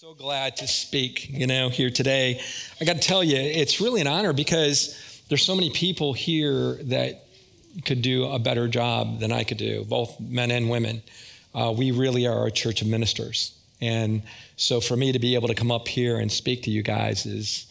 So glad to speak, you know, here today. I got to tell you, it's really an honor because there's so many people here that could do a better job than I could do, both men and women. Uh, we really are a church of ministers. And so for me to be able to come up here and speak to you guys is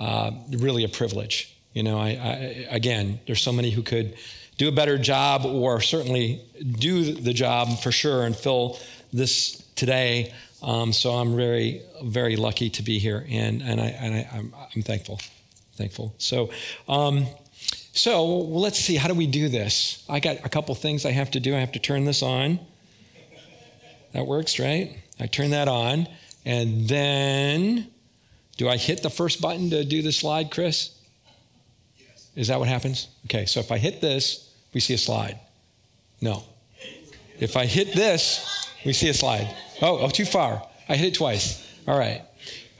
uh, really a privilege. You know, I, I, again, there's so many who could do a better job or certainly do the job for sure and fill this today. Um, so I'm very, very lucky to be here, and and I and I, am I'm, I'm thankful, thankful. So, um, so well, let's see. How do we do this? I got a couple things I have to do. I have to turn this on. That works, right? I turn that on, and then do I hit the first button to do the slide, Chris? Yes. Is that what happens? Okay. So if I hit this, we see a slide. No. If I hit this, we see a slide. Oh, oh, too far. I hit it twice. All right.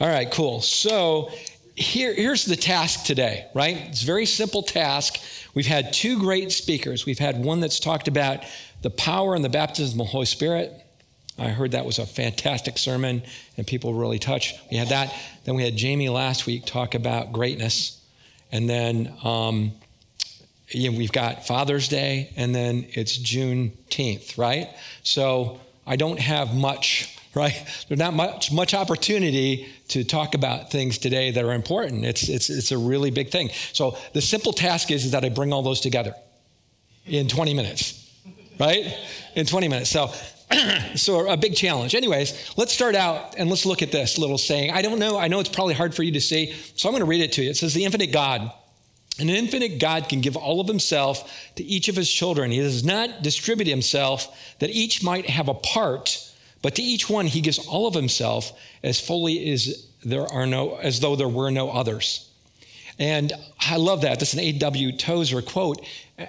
All right, cool. So here, here's the task today, right? It's a very simple task. We've had two great speakers. We've had one that's talked about the power and the baptism of the Holy Spirit. I heard that was a fantastic sermon and people really touched. We had that. Then we had Jamie last week talk about greatness. And then um, you know, we've got Father's Day and then it's Juneteenth, right? So I don't have much, right? There's not much much opportunity to talk about things today that are important. It's it's it's a really big thing. So the simple task is, is that I bring all those together in 20 minutes, right? In 20 minutes. So so a big challenge. Anyways, let's start out and let's look at this little saying. I don't know. I know it's probably hard for you to see, so I'm going to read it to you. It says, "The infinite God." An infinite God can give all of himself to each of his children. He does not distribute himself that each might have a part, but to each one he gives all of himself as fully as there are no as though there were no others. And I love that. That's an A.W. Tozer quote.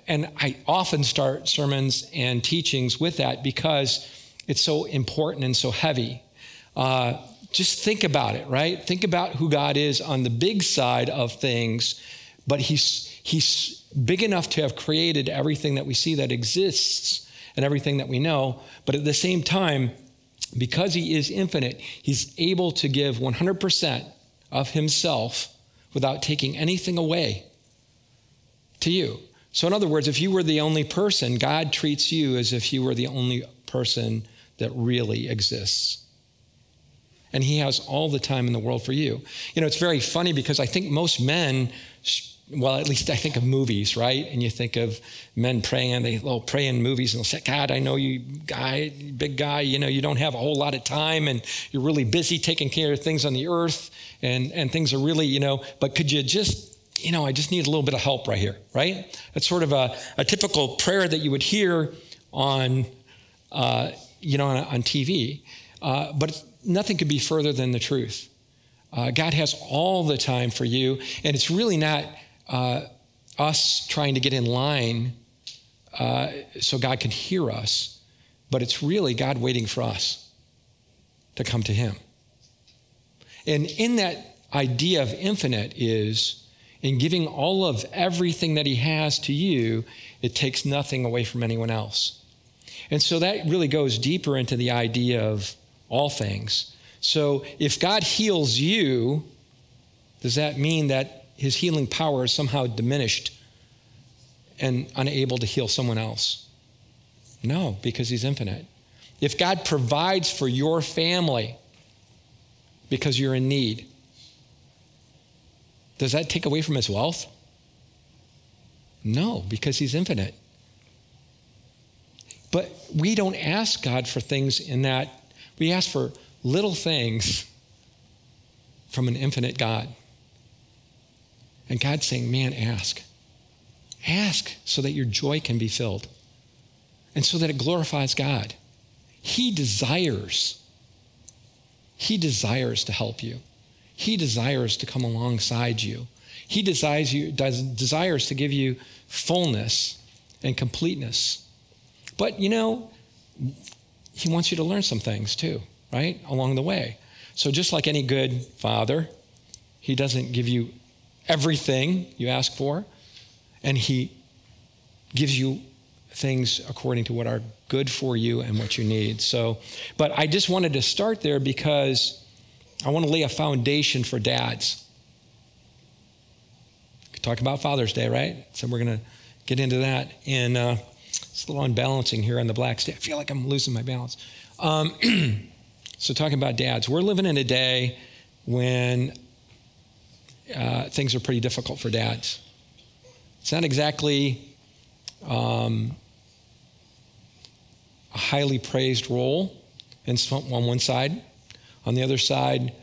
And I often start sermons and teachings with that because it's so important and so heavy. Uh, just think about it, right? Think about who God is on the big side of things but he's, he's big enough to have created everything that we see that exists and everything that we know. But at the same time, because he is infinite, he's able to give 100% of himself without taking anything away to you. So, in other words, if you were the only person, God treats you as if you were the only person that really exists. And He has all the time in the world for you. You know, it's very funny because I think most men well, at least I think of movies, right? And you think of men praying, and they'll pray in movies and they'll say, God, I know you, guy, big guy, you know, you don't have a whole lot of time and you're really busy taking care of things on the earth and, and things are really, you know, but could you just, you know, I just need a little bit of help right here, right? That's sort of a, a typical prayer that you would hear on, uh, you know, on, on TV. Uh, but nothing could be further than the truth. Uh, God has all the time for you, and it's really not uh, us trying to get in line uh, so God can hear us, but it's really God waiting for us to come to Him. And in that idea of infinite is in giving all of everything that He has to you, it takes nothing away from anyone else. And so that really goes deeper into the idea of all things. So if God heals you, does that mean that his healing power is somehow diminished and unable to heal someone else. No, because he's infinite. If God provides for your family because you're in need, does that take away from his wealth? No, because he's infinite. But we don't ask God for things in that, we ask for little things from an infinite God. And God's saying, man, ask. Ask so that your joy can be filled and so that it glorifies God. He desires, He desires to help you. He desires to come alongside you. He desires, you, desires to give you fullness and completeness. But you know, He wants you to learn some things too, right? Along the way. So just like any good father, He doesn't give you everything you ask for, and He gives you things according to what are good for you and what you need. So, but I just wanted to start there because I want to lay a foundation for dads. Talk about Father's Day, right? So we're going to get into that. And uh, it's a little unbalancing here on the black state. I feel like I'm losing my balance. Um, so talking about dads, we're living in a day when uh, things are pretty difficult for dads. It's not exactly um, a highly praised role on one side. On the other side,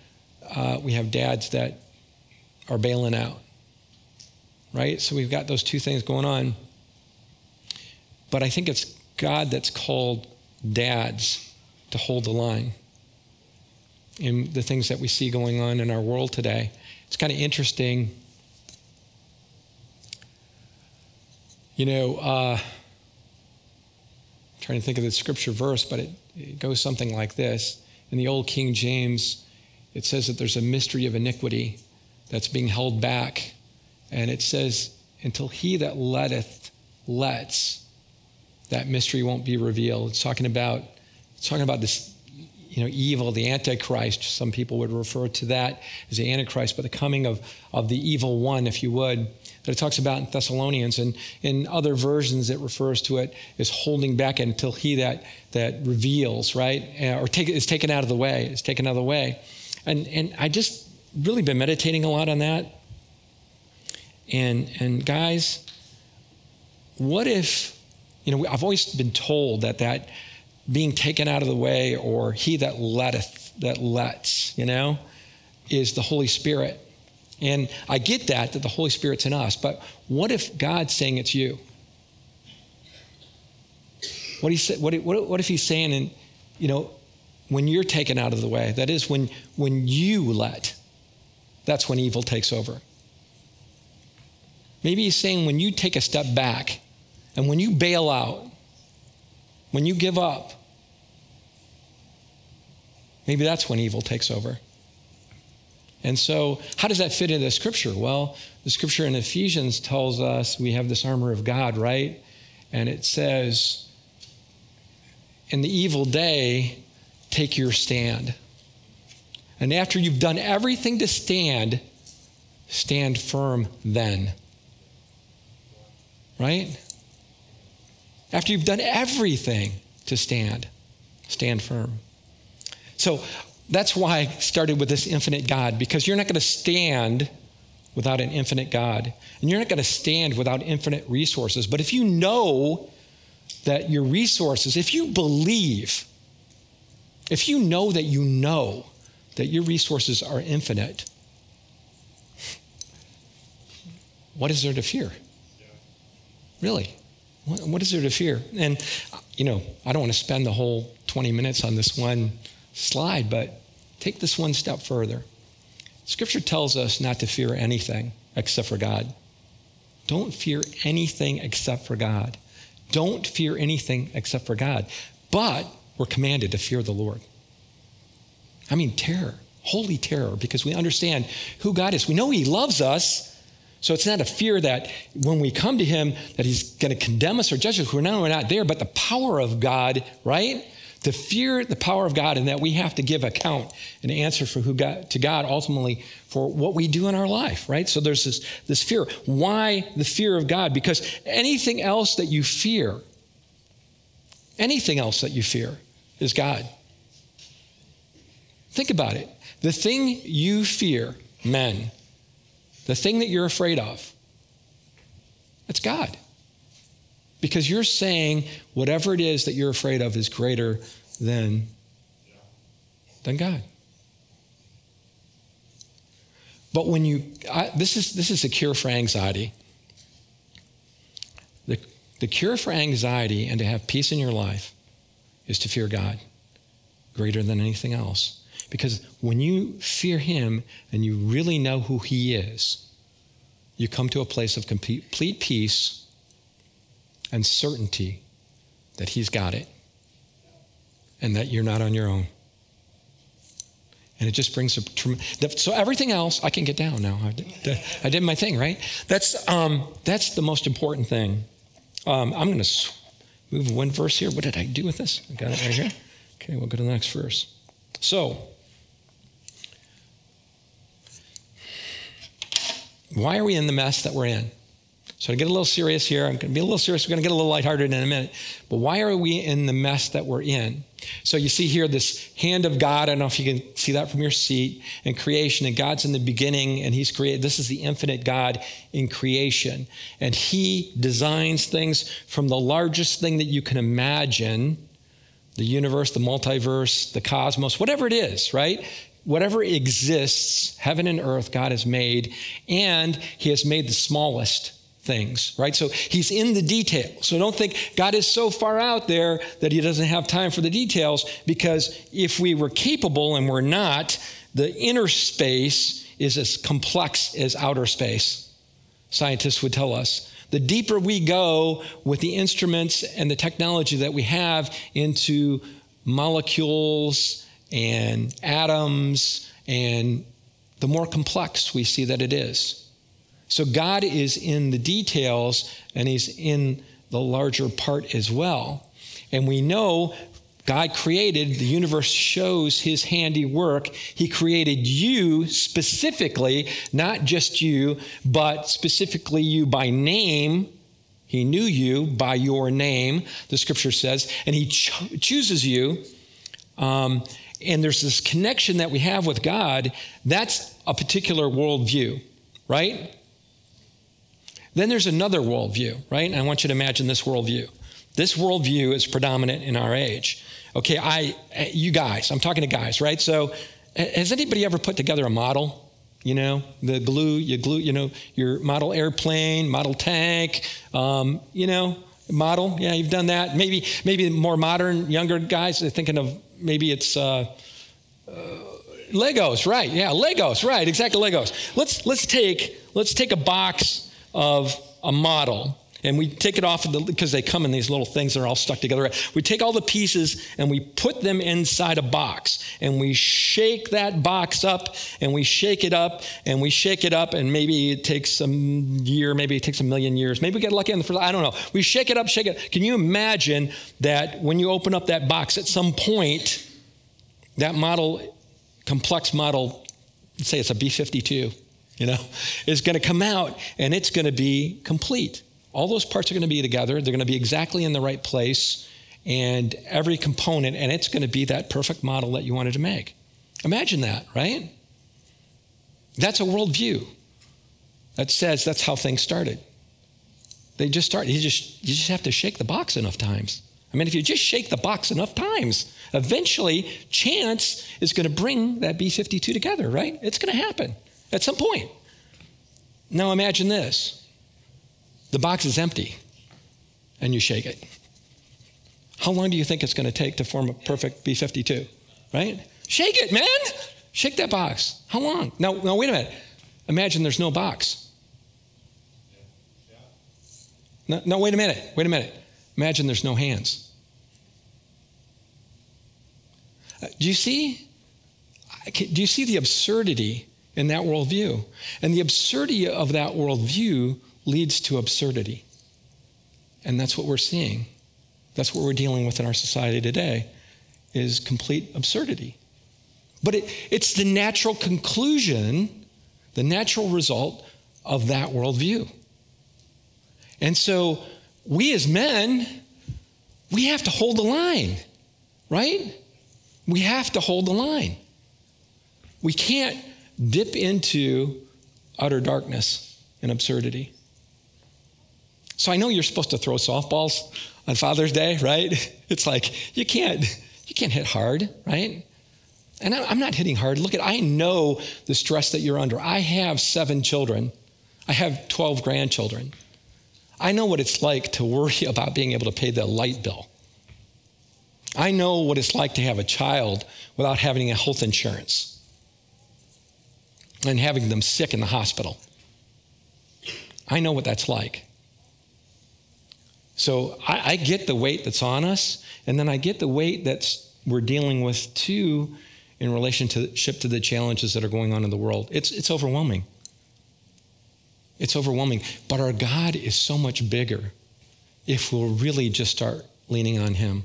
uh, we have dads that are bailing out, right? So we've got those two things going on. But I think it's God that's called dads to hold the line in the things that we see going on in our world today. It's kind of interesting. You know, uh, trying to think of the scripture verse, but it, it goes something like this. In the old King James, it says that there's a mystery of iniquity that's being held back. And it says, until he that letteth lets, that mystery won't be revealed. It's talking about, it's talking about this, you know, evil, the Antichrist. Some people would refer to that as the Antichrist, but the coming of, of the evil one, if you would that it talks about in Thessalonians. And in other versions, it refers to it as holding back until he that, that reveals, right? Uh, or take, is taken out of the way, is taken out of the way. And, and I just really been meditating a lot on that. And, and guys, what if, you know, I've always been told that that being taken out of the way or he that letteth, that lets, you know, is the Holy Spirit. And I get that, that the Holy Spirit's in us, but what if God's saying it's you? What, he say, what, what, what if he's saying, and you know, when you're taken out of the way, that is when, when you let, that's when evil takes over. Maybe he's saying when you take a step back and when you bail out, when you give up, maybe that's when evil takes over. And so, how does that fit into the scripture? Well, the scripture in Ephesians tells us we have this armor of God, right? And it says, in the evil day, take your stand. And after you've done everything to stand, stand firm then. Right? After you've done everything to stand, stand firm. So that's why I started with this infinite God, because you're not going to stand without an infinite God. And you're not going to stand without infinite resources. But if you know that your resources, if you believe, if you know that you know that your resources are infinite, what is there to fear? Really? What is there to fear? And, you know, I don't want to spend the whole 20 minutes on this one slide, but take this one step further. Scripture tells us not to fear anything except for God. Don't fear anything except for God. Don't fear anything except for God. But we're commanded to fear the Lord. I mean, terror, holy terror, because we understand who God is. We know He loves us. So it's not a fear that when we come to Him that He's going to condemn us or judge us. We're not, we're not there, but the power of God, right? To fear the power of God and that we have to give account and answer for who God, to God ultimately for what we do in our life, right? So there's this, this fear. Why the fear of God? Because anything else that you fear, anything else that you fear is God. Think about it. The thing you fear, men, the thing that you're afraid of, it's God because you're saying whatever it is that you're afraid of is greater than, than God. But when you, I, this, is, this is a cure for anxiety. The, the cure for anxiety and to have peace in your life is to fear God greater than anything else. Because when you fear Him and you really know who He is, you come to a place of complete peace and certainty that He's got it and that you're not on your own. And it just brings a tremendous. So everything else I can get down now. I did, I did my thing, right? That's, um, that's the most important thing. Um, I'm going to move one verse here. What did I do with this? I got it right here. Okay, we'll go to the next verse. So, why are we in the mess that we're in? So to get a little serious here, I'm going to be a little serious. We're going to get a little lighthearted in a minute. But why are we in the mess that we're in? So you see here this hand of God. I don't know if you can see that from your seat in creation. And God's in the beginning, and He's created. This is the infinite God in creation, and He designs things from the largest thing that you can imagine, the universe, the multiverse, the cosmos, whatever it is, right? Whatever exists, heaven and earth, God has made, and He has made the smallest things, right? So he's in the detail. So don't think God is so far out there that he doesn't have time for the details, because if we were capable and we're not, the inner space is as complex as outer space. Scientists would tell us. The deeper we go with the instruments and the technology that we have into molecules and atoms, and the more complex we see that it is. So God is in the details and He's in the larger part as well. And we know God created, the universe shows His handiwork. He created you specifically, not just you, but specifically you by name. He knew you by your name, the scripture says, and He cho- chooses you. Um, and there's this connection that we have with God. That's a particular worldview, right? Then there's another worldview, right? And I want you to imagine this worldview. This worldview is predominant in our age. Okay, I, you guys, I'm talking to guys, right? So, has anybody ever put together a model? You know, the glue, you glue, you know, your model airplane, model tank, um, you know, model. Yeah, you've done that. Maybe, maybe more modern, younger guys are thinking of maybe it's uh, uh, Legos, right? Yeah, Legos, right? Exactly, Legos. Let's let's take let's take a box of a model. And we take it off of the because they come in these little things that are all stuck together. We take all the pieces and we put them inside a box. And we shake that box up and we shake it up and we shake it up. And maybe it takes a year maybe it takes a million years. Maybe we get lucky on the first i don't know. We shake it up shake it. Can you imagine that when you open up that box at some point that model complex model say it's a b-52 you know, is going to come out and it's going to be complete. All those parts are going to be together, they're going to be exactly in the right place, and every component, and it's going to be that perfect model that you wanted to make. Imagine that, right? That's a worldview that says that's how things started. They just start, you just, you just have to shake the box enough times. I mean, if you just shake the box enough times, eventually chance is going to bring that B 52 together, right? It's going to happen at some point. Now imagine this the box is empty and you shake it. How long do you think it's going to take to form a perfect B 52? Right? Shake it, man! Shake that box. How long? Now, now wait a minute. Imagine there's no box. No, no, wait a minute. Wait a minute. Imagine there's no hands. Uh, do you see? Do you see the absurdity in that worldview. And the absurdity of that worldview leads to absurdity. And that's what we're seeing. That's what we're dealing with in our society today is complete absurdity. But it, it's the natural conclusion, the natural result of that worldview. And so we as men, we have to hold the line, right? We have to hold the line. We can't dip into utter darkness and absurdity. So I know you're supposed to throw softballs on Father's Day, right? It's like you can't you can't hit hard, right? And I'm not hitting hard. Look at I know the stress that you're under. I have seven children. I have 12 grandchildren. I know what it's like to worry about being able to pay the light bill. I know what it's like to have a child without having a health insurance and having them sick in the hospital. I know what that's like. So I, I, get the weight that's on us, and then I get the weight that we're dealing with too in relationship to the challenges that are going on in the world. It's, it's overwhelming. It's overwhelming. But our God is so much bigger if we'll really just start leaning on Him.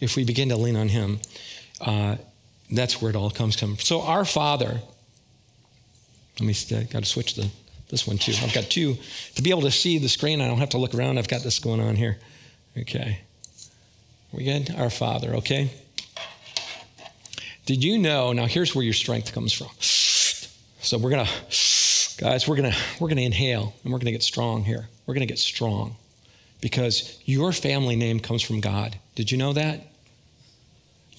If we begin to lean on Him, uh, that's where it all comes from. So, our Father, let me see, I got to switch the this one too. I've got two. To be able to see the screen, I don't have to look around. I've got this going on here. Okay. We good? Our Father, okay? Did you know? Now here's where your strength comes from. So we're gonna, guys, we're gonna we're gonna inhale and we're gonna get strong here. We're gonna get strong because your family name comes from God. Did you know that?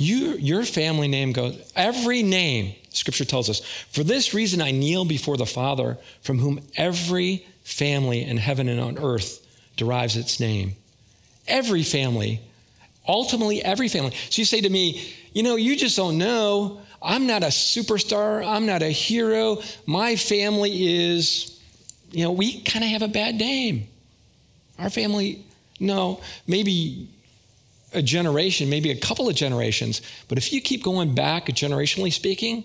You, your family name goes, every name, scripture tells us, for this reason I kneel before the Father, from whom every family in heaven and on earth derives its name. Every family, ultimately every family. So you say to me, you know, you just don't know. I'm not a superstar. I'm not a hero. My family is, you know, we kind of have a bad name. Our family, no, maybe a generation, maybe a couple of generations, but if you keep going back, generationally speaking,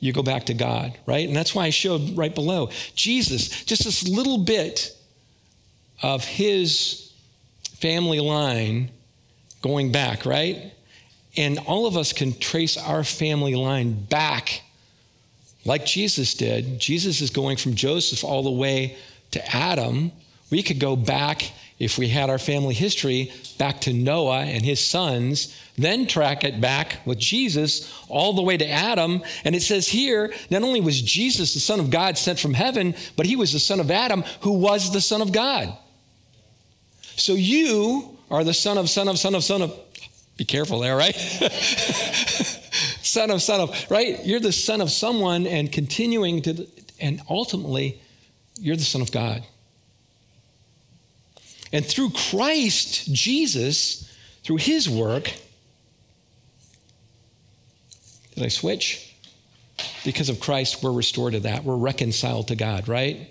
you go back to God, right? And that's why I showed right below Jesus, just this little bit of his family line going back, right? And all of us can trace our family line back like Jesus did. Jesus is going from Joseph all the way to Adam. We could go back if we had our family history back to Noah and his sons, then track it back with Jesus all the way to Adam. And it says here, not only was Jesus the Son of God sent from heaven, but he was the son of Adam who was the Son of God. So you are the son of, son of, son of, son of, be careful there, right? son of, son of, right? You're the son of someone and continuing to, and ultimately, you're the son of God. And through Christ Jesus, through his work, did I switch? Because of Christ, we're restored to that. We're reconciled to God, right?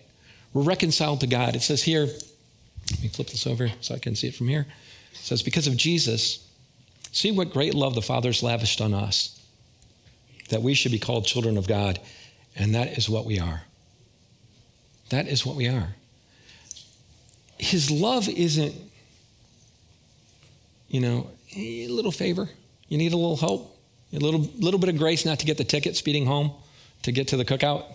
We're reconciled to God. It says here, let me flip this over so I can see it from here. It says, because of Jesus, see what great love the Father's lavished on us, that we should be called children of God. And that is what we are. That is what we are his love isn't, you know, a little favor. You need a little help, a little, little bit of grace not to get the ticket speeding home, to get to the cookout,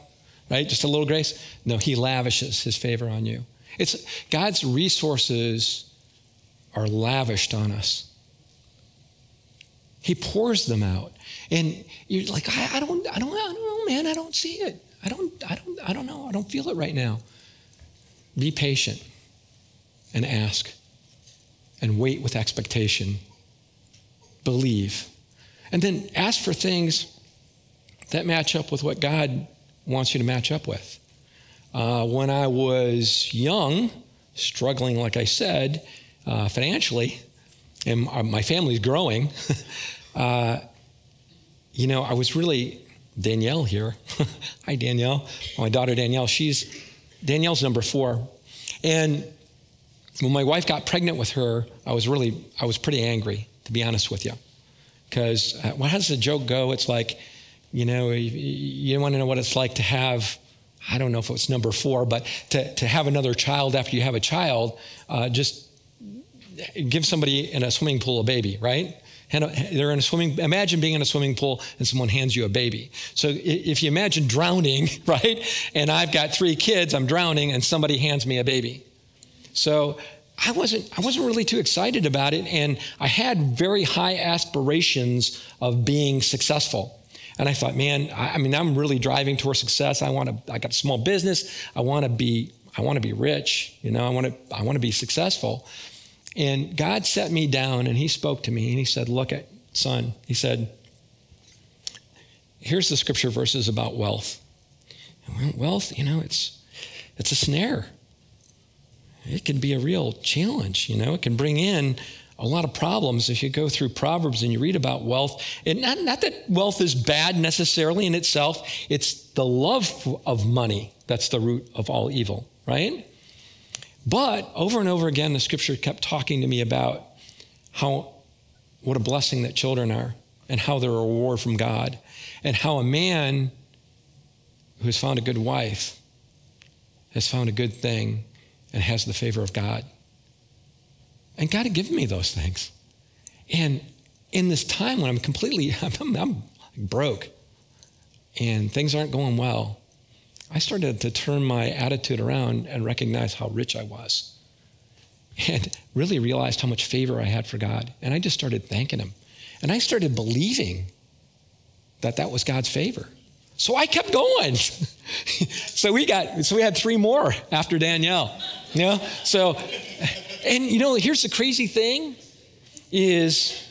right? Just a little grace. No, he lavishes his favor on you. It's God's resources are lavished on us. He pours them out. And you're like, I, I, don't, I don't, I don't know, man. I don't see it. I don't, I don't, I don't know. I don't feel it right now. Be patient and ask and wait with expectation. Believe. And then ask for things that match up with what God wants you to match up with. Uh, when I was young, struggling, like I said, uh, financially, and my family's growing, uh, you know, I was really, Danielle here. Hi, Danielle. My daughter, Danielle, she's, Danielle's number four. And when my wife got pregnant with her, I was really, I was pretty angry, to be honest with you. Because uh, how does the joke go? It's like, you know, you, you want to know what it's like to have, I don't know if it's number four, but to, to have another child after you have a child, uh, just give somebody in a swimming pool a baby, right? And they're in a swimming, imagine being in a swimming pool and someone hands you a baby. So if you imagine drowning, right? And I've got three kids, I'm drowning, and somebody hands me a baby. So I wasn't, I wasn't really too excited about it, and I had very high aspirations of being successful. And I thought, man, I, I mean, I'm really driving towards success. I want to, I got a small business. I want to be, I want to be rich. You know, I want to, I want to be successful. And God set me down and He spoke to me and He said, Look at son. He said, Here's the scripture verses about wealth. Wealth, you know, it's it's a snare it can be a real challenge. You know, it can bring in a lot of problems if you go through Proverbs and you read about wealth. And not, not that wealth is bad necessarily in itself, it's the love of money that's the root of all evil, right? But over and over again, the scripture kept talking to me about how, what a blessing that children are and how they're a reward from God and how a man who has found a good wife has found a good thing and has the favor of God. And God had given me those things. And in this time when I'm completely, I'm, I'm broke and things aren't going well, I started to turn my attitude around and recognize how rich I was. And really realized how much favor I had for God. And I just started thanking Him. And I started believing that that was God's favor. So I kept going. so we got, so we had three more after Danielle. You know? So, and you know, here's the crazy thing is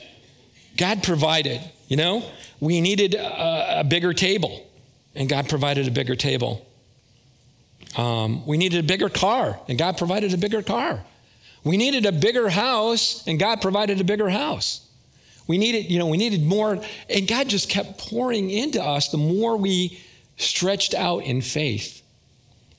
God provided, you know? We needed a, a bigger table, and God provided a bigger table. Um, we needed a bigger car, and God provided a bigger car. We needed a bigger house, and God provided a bigger house. We needed, you know, we needed more, and God just kept pouring into us the more we stretched out in faith.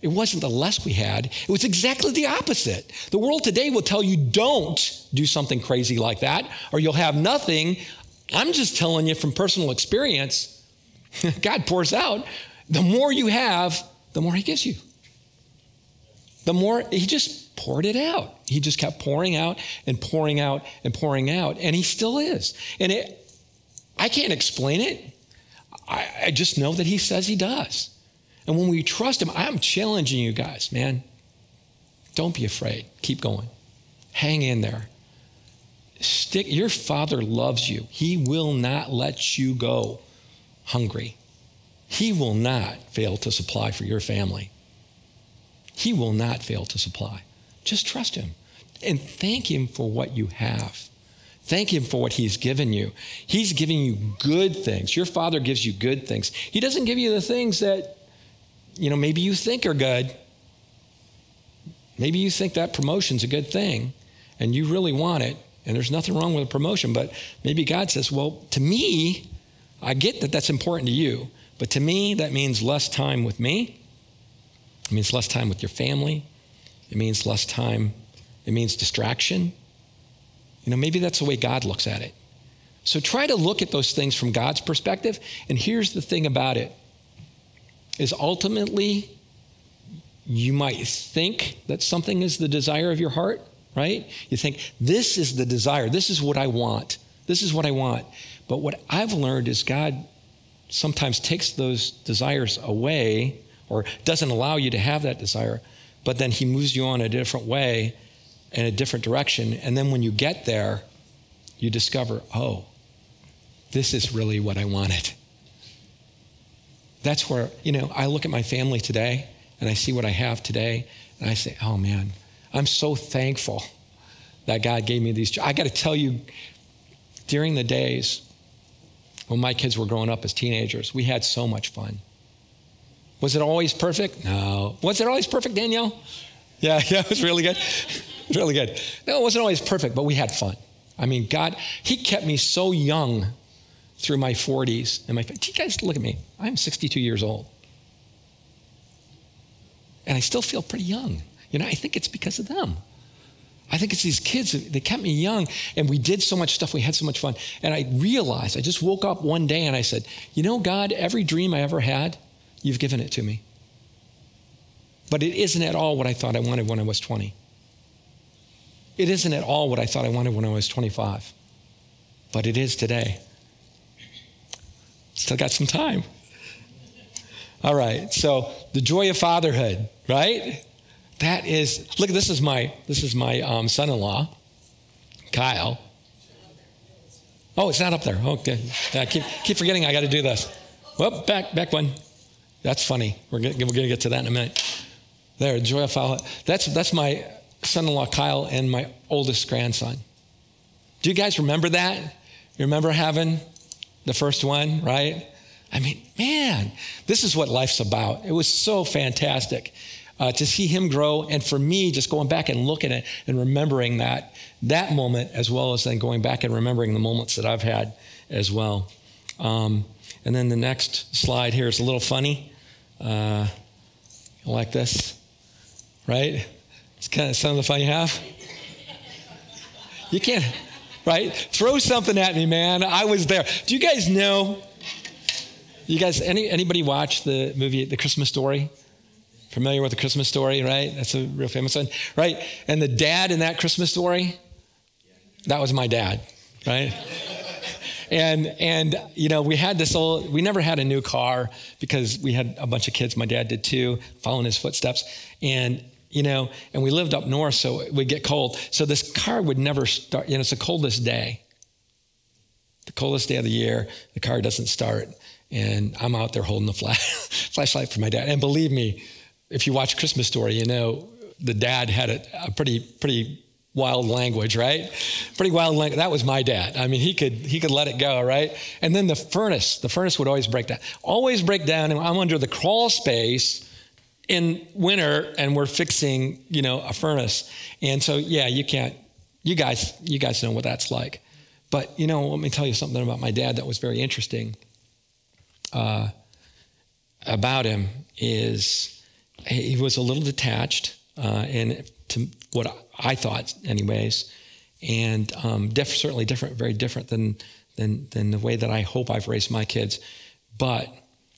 It wasn't the less we had, it was exactly the opposite. The world today will tell you don't do something crazy like that, or you'll have nothing. I'm just telling you from personal experience, God pours out. The more you have, the more He gives you. The more He just poured it out. He just kept pouring out and pouring out and pouring out, and He still is. And it, I can't explain it. I, I just know that He says He does. And when we trust Him, I'm challenging you guys, man. Don't be afraid. Keep going. Hang in there. Stick. Your Father loves you. He will not let you go hungry. He will not fail to supply for your family. He will not fail to supply. Just trust Him and thank Him for what you have. Thank Him for what He's given you. He's giving you good things. Your Father gives you good things. He doesn't give you the things that, you know, maybe you think are good. Maybe you think that promotion's a good thing and you really want it, and there's nothing wrong with a promotion, but maybe God says, well, to me, I get that that's important to you, but to me, that means less time with me. It means less time with your family. It means less time. It means distraction. You know, maybe that's the way God looks at it. So try to look at those things from God's perspective. And here's the thing about it is ultimately you might think that something is the desire of your heart, right? You think this is the desire. This is what I want. This is what I want. But what I've learned is God sometimes takes those desires away or doesn't allow you to have that desire, but then he moves you on a different way in a different direction. And then when you get there, you discover, oh, this is really what I wanted. That's where, you know, I look at my family today and I see what I have today and I say, oh man, I'm so thankful that God gave me these. I got to tell you, during the days when my kids were growing up as teenagers, we had so much fun. Was it always perfect? No. Was it always perfect, Danielle? Yeah, yeah, it was really good. It was really good. No, it wasn't always perfect, but we had fun. I mean, God, He kept me so young through my 40s and my. Do you guys look at me? I'm 62 years old, and I still feel pretty young. You know, I think it's because of them. I think it's these kids, they kept me young and we did so much stuff, we had so much fun. And I realized, I just woke up one day and I said, You know, God, every dream I ever had, You've given it to me. But it isn't at all what I thought I wanted when I was 20. It isn't at all what I thought I wanted when I was 25. But it is today. Still got some time. All right. So the joy of fatherhood, right? That is look. This is my this is my um, son-in-law, Kyle. Oh, it's not up there. Okay. I keep keep forgetting. I got to do this. Whoop, back back one. That's funny. We're going we're gonna get to that in a minute. There, Joy Fowler. That's, that's my son in law, Kyle, and my oldest grandson. Do you guys remember that? You remember having the first one, right? I mean, man, this is what life's about. It was so fantastic uh, to see him grow, and for me, just going back and looking at and remembering that that moment, as well as then going back and remembering the moments that I've had as well. Um, and then the next slide here is a little funny, uh, like this, right? It's kind of some of the fun you have. You can't, right? Throw something at me, man. I was there. Do you guys know? You guys, any anybody watch the movie The Christmas Story? Familiar with the Christmas Story, right? That's a real famous one, right? And the dad in that Christmas story, that was my dad, right? and and you know we had this old. We never had a new car because we had a bunch of kids. My dad did too, following his footsteps, and you know, and we lived up north, so it would get cold. So this car would never start. You know, it's the coldest day, the coldest day of the year. The car doesn't start, and I'm out there holding the flash, flashlight for my dad. And believe me, if you watch Christmas Story, you know the dad had a, a pretty pretty wild language, right? Pretty wild language. That was my dad. I mean, he could he could let it go, right? And then the furnace, the furnace would always break down, always break down. And I'm under the crawl space in winter, and we're fixing, you know, a furnace. And so, yeah, you can't. You guys, you guys know what that's like. But you know, let me tell you something about my dad that was very interesting. Uh, about him is he was a little detached, uh, and to what I thought, anyways, and um, diff- certainly different, very different than, than, than the way that I hope I've raised my kids. But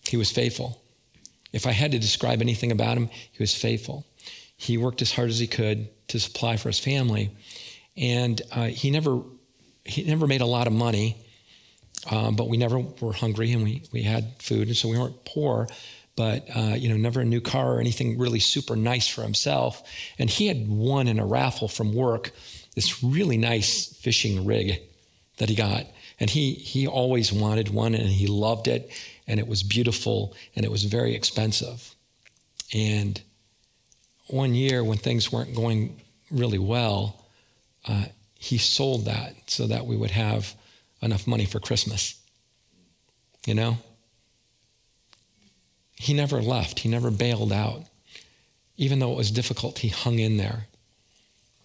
he was faithful. If I had to describe anything about him, he was faithful. He worked as hard as he could to supply for his family, and uh, he never he never made a lot of money, um, but we never were hungry and we we had food, and so we weren't poor but uh, you know, never a new car or anything really super nice for himself. And he had won in a raffle from work this really nice fishing rig that he got, and he he always wanted one, and he loved it, and it was beautiful, and it was very expensive. And one year, when things weren't going really well, uh, he sold that so that we would have enough money for Christmas. You know? He never left, he never bailed out. Even though it was difficult, he hung in there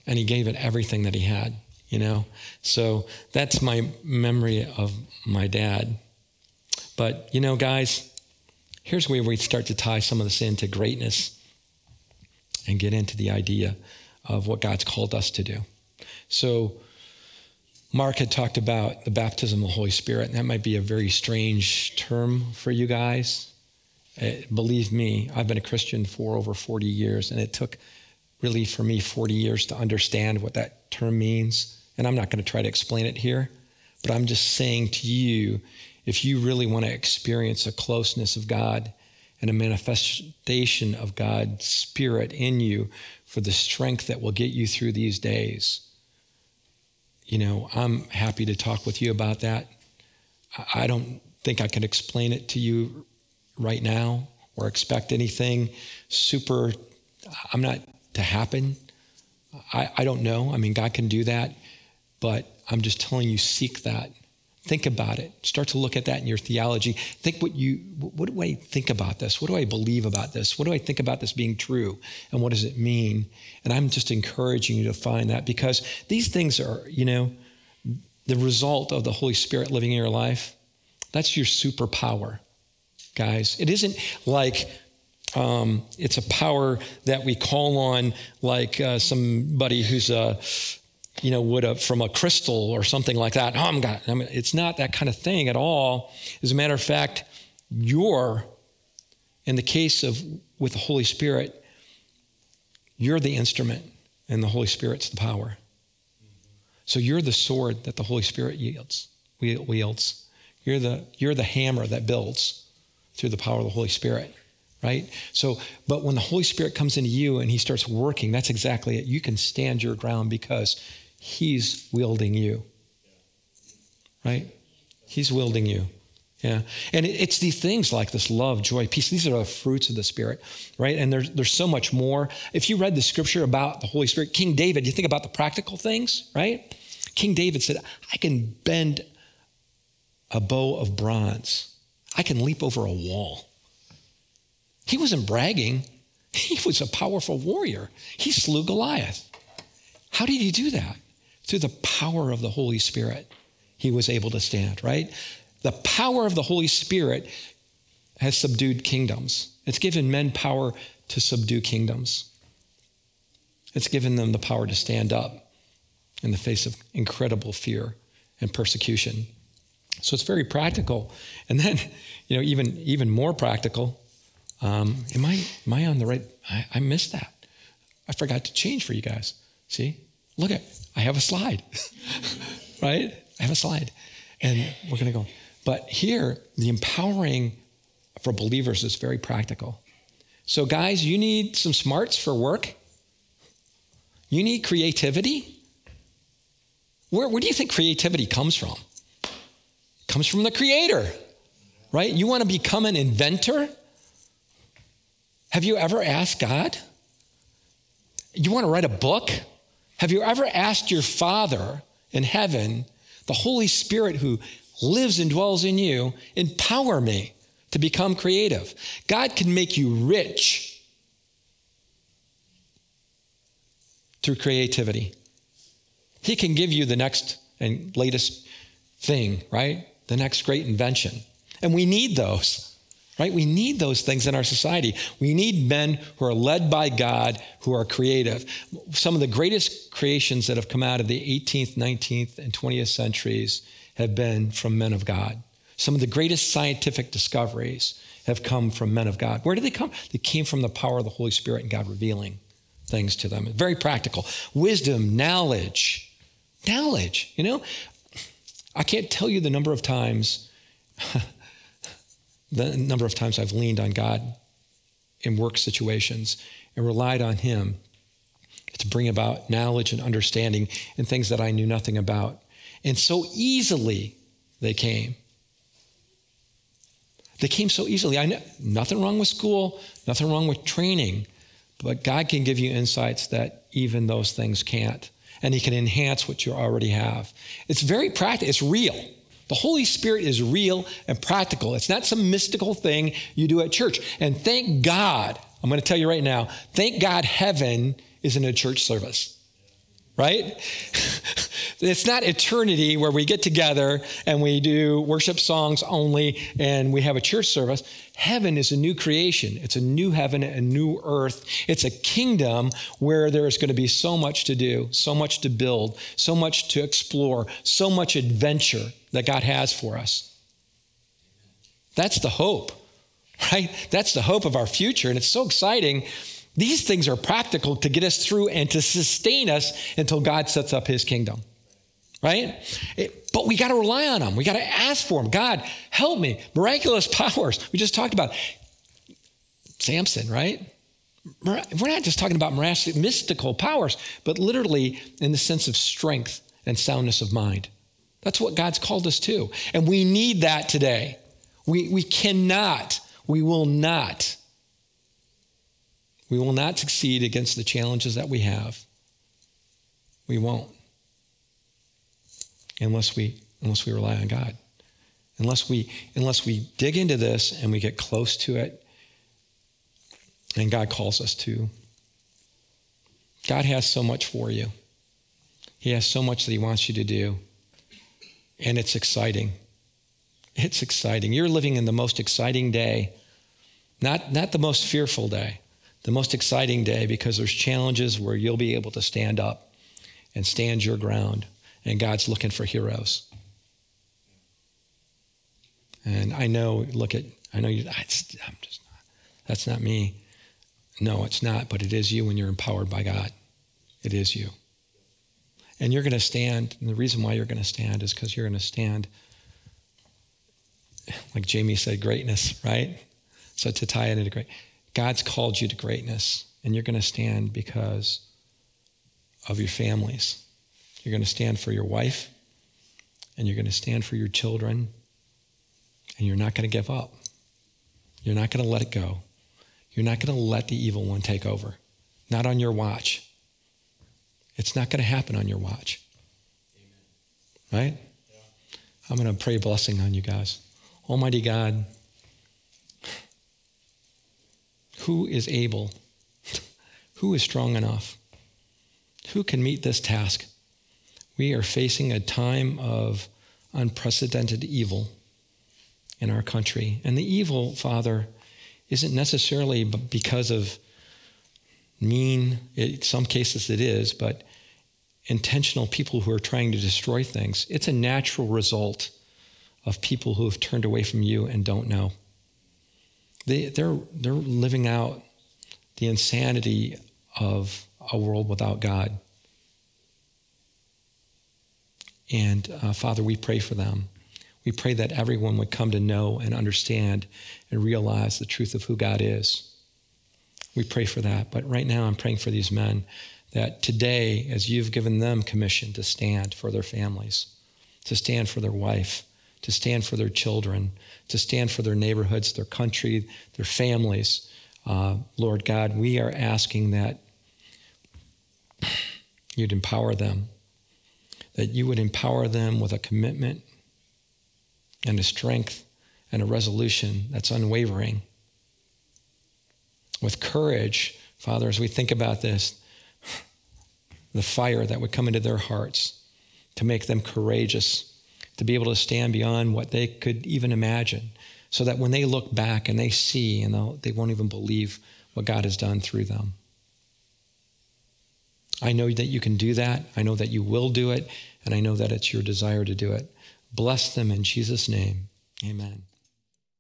and he gave it everything that he had, you know? So that's my memory of my dad. But, you know, guys, here's where we start to tie some of this into greatness and get into the idea of what God's called us to do. So, Mark had talked about the baptism of the Holy Spirit, and that might be a very strange term for you guys. Uh, believe me, I've been a Christian for over 40 years, and it took really for me 40 years to understand what that term means. And I'm not going to try to explain it here, but I'm just saying to you if you really want to experience a closeness of God and a manifestation of God's Spirit in you for the strength that will get you through these days, you know, I'm happy to talk with you about that. I don't think I can explain it to you right now or expect anything super, I'm not to happen. I, I don't know. I mean, God can do that, but I'm just telling you, seek that. Think about it. Start to look at that in your theology. Think what you, what do I think about this? What do I believe about this? What do I think about this being true? And what does it mean? And I'm just encouraging you to find that because these things are, you know, the result of the Holy Spirit living in your life. That's your superpower guys. It isn't like um, it's a power that we call on, like uh, somebody who's a, you know, would a, from a crystal or something like that. Oh, I'm God. I mean, it's not that kind of thing at all. As a matter of fact, you're, in the case of with the Holy Spirit, you're the instrument, and the Holy Spirit's the power. So you're the sword that the Holy Spirit yields, wields. You're the, you're the hammer that builds through the power of the Holy Spirit, right? So, but when the Holy Spirit comes into you and he starts working, that's exactly it. You can stand your ground because he's wielding you, right? He's wielding you. Yeah. And it's these things like this love, joy, peace. These are the fruits of the Spirit, right? And there's, there's so much more. If you read the scripture about the Holy Spirit, King David, you think about the practical things, right? King David said, I can bend a bow of bronze I can leap over a wall. He wasn't bragging, he was a powerful warrior. He slew Goliath. How did he do that? Through the power of the Holy Spirit, he was able to stand, right? The power of the Holy Spirit has subdued kingdoms. It's given men power to subdue kingdoms. It's given them the power to stand up in the face of incredible fear and persecution. So it's very practical. And then, you know, even even more practical. Um, am I am I on the right? I, I missed that. I forgot to change for you guys. See, look at I have a slide, right? I have a slide. And we're going to go. But here, the empowering for believers is very practical. So, guys, you need some smarts for work. You need creativity. Where, where do you think creativity comes from? It comes from the Creator, right? You want to become an inventor? Have you ever asked God? You want to write a book? Have you ever asked your Father in heaven, the Holy Spirit who lives and dwells in you, empower me to become creative? God can make you rich through creativity. He can give you the next and latest thing, right? The next great invention. And we need those, right? We need those things in our society. We need men who are led by God, who are creative. Some of the greatest creations that have come out of the 18th, 19th, and 20th centuries have been from men of God. Some of the greatest scientific discoveries have come from men of God. Where did they come? They came from the power of the Holy Spirit and God revealing things to them. Very practical. Wisdom, knowledge, knowledge, you know? I can't tell you the number of times, the number of times I've leaned on God in work situations and relied on Him to bring about knowledge and understanding in things that I knew nothing about. And so easily they came. They came so easily. I know nothing wrong with school, nothing wrong with training, but God can give you insights that even those things can't. And He can enhance what you already have. It's very practical, it's real. The Holy Spirit is real and practical. It's not some mystical thing you do at church. And thank God, I'm going to tell you right now, thank God heaven is in a church service right? it's not eternity where we get together and we do worship songs only and we have a church service. Heaven is a new creation. It's a new heaven, and a new earth. It's a kingdom where there is going to be so much to do, so much to build, so much to explore, so much adventure that God has for us. That's the hope, right? That's the hope of our future. And it's so exciting these things are practical to get us through and to sustain us until God sets up his kingdom. Right? It, but we got to rely on him. We got to ask for him. God, help me. Miraculous powers. We just talked about Samson, right? We're not just talking about mystical powers, but literally in the sense of strength and soundness of mind. That's what God's called us to. And we need that today. We, we cannot, we will not we will not succeed against the challenges that we have. We won't. Unless we unless we rely on God. Unless we unless we dig into this and we get close to it and God calls us to. God has so much for you. He has so much that he wants you to do. And it's exciting. It's exciting. You're living in the most exciting day. Not, not the most fearful day the most exciting day because there's challenges where you'll be able to stand up and stand your ground, and God's looking for heroes. And I know, look at, I know you, I'm just not, that's not me. No, it's not, but it is you when you're empowered by God. It is you. And you're going to stand, and the reason why you're going to stand is because you're going to stand, like Jamie said, greatness, right? So to tie it into great, God's called you to greatness, and you're going to stand because of your families. You're going to stand for your wife, and you're going to stand for your children, and you're not going to give up. You're not going to let it go. You're not going to let the evil one take over. Not on your watch. It's not going to happen on your watch. Amen. Right? Yeah. I'm going to pray a blessing on you guys. Almighty God, who is able? Who is strong enough? Who can meet this task? We are facing a time of unprecedented evil in our country. And the evil, Father, isn't necessarily because of mean, in some cases it is, but intentional people who are trying to destroy things. It's a natural result of people who have turned away from you and don't know. They, they're, they're living out the insanity of a world without God. And uh, Father, we pray for them. We pray that everyone would come to know and understand and realize the truth of who God is. We pray for that. But right now, I'm praying for these men that today, as you've given them commission to stand for their families, to stand for their wife, to stand for their children, to stand for their neighborhoods, their country, their families, uh, Lord God, we are asking that you'd empower them, that you would empower them with a commitment and a strength and a resolution that's unwavering. With courage, Father, as we think about this, the fire that would come into their hearts to make them courageous, to be able to stand beyond what they could even imagine, so that when they look back and they see and they won't even believe what God has done through them. I know that you can do that. I know that you will do it. And I know that it's your desire to do it. Bless them in Jesus' name. Amen.